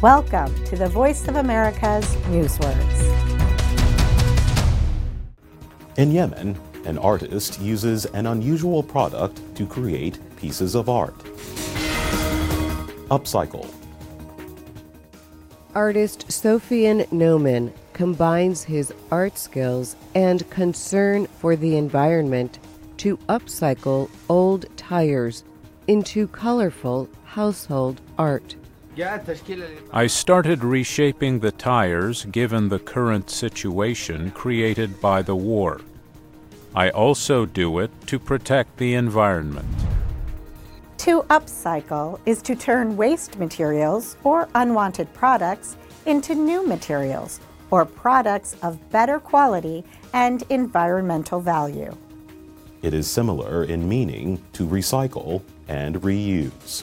Welcome to the Voice of America's Newswords. In Yemen, an artist uses an unusual product to create pieces of art. Upcycle. Artist Sofian Noman combines his art skills and concern for the environment to upcycle old tires into colorful household art. I started reshaping the tires given the current situation created by the war. I also do it to protect the environment. To upcycle is to turn waste materials or unwanted products into new materials or products of better quality and environmental value. It is similar in meaning to recycle and reuse.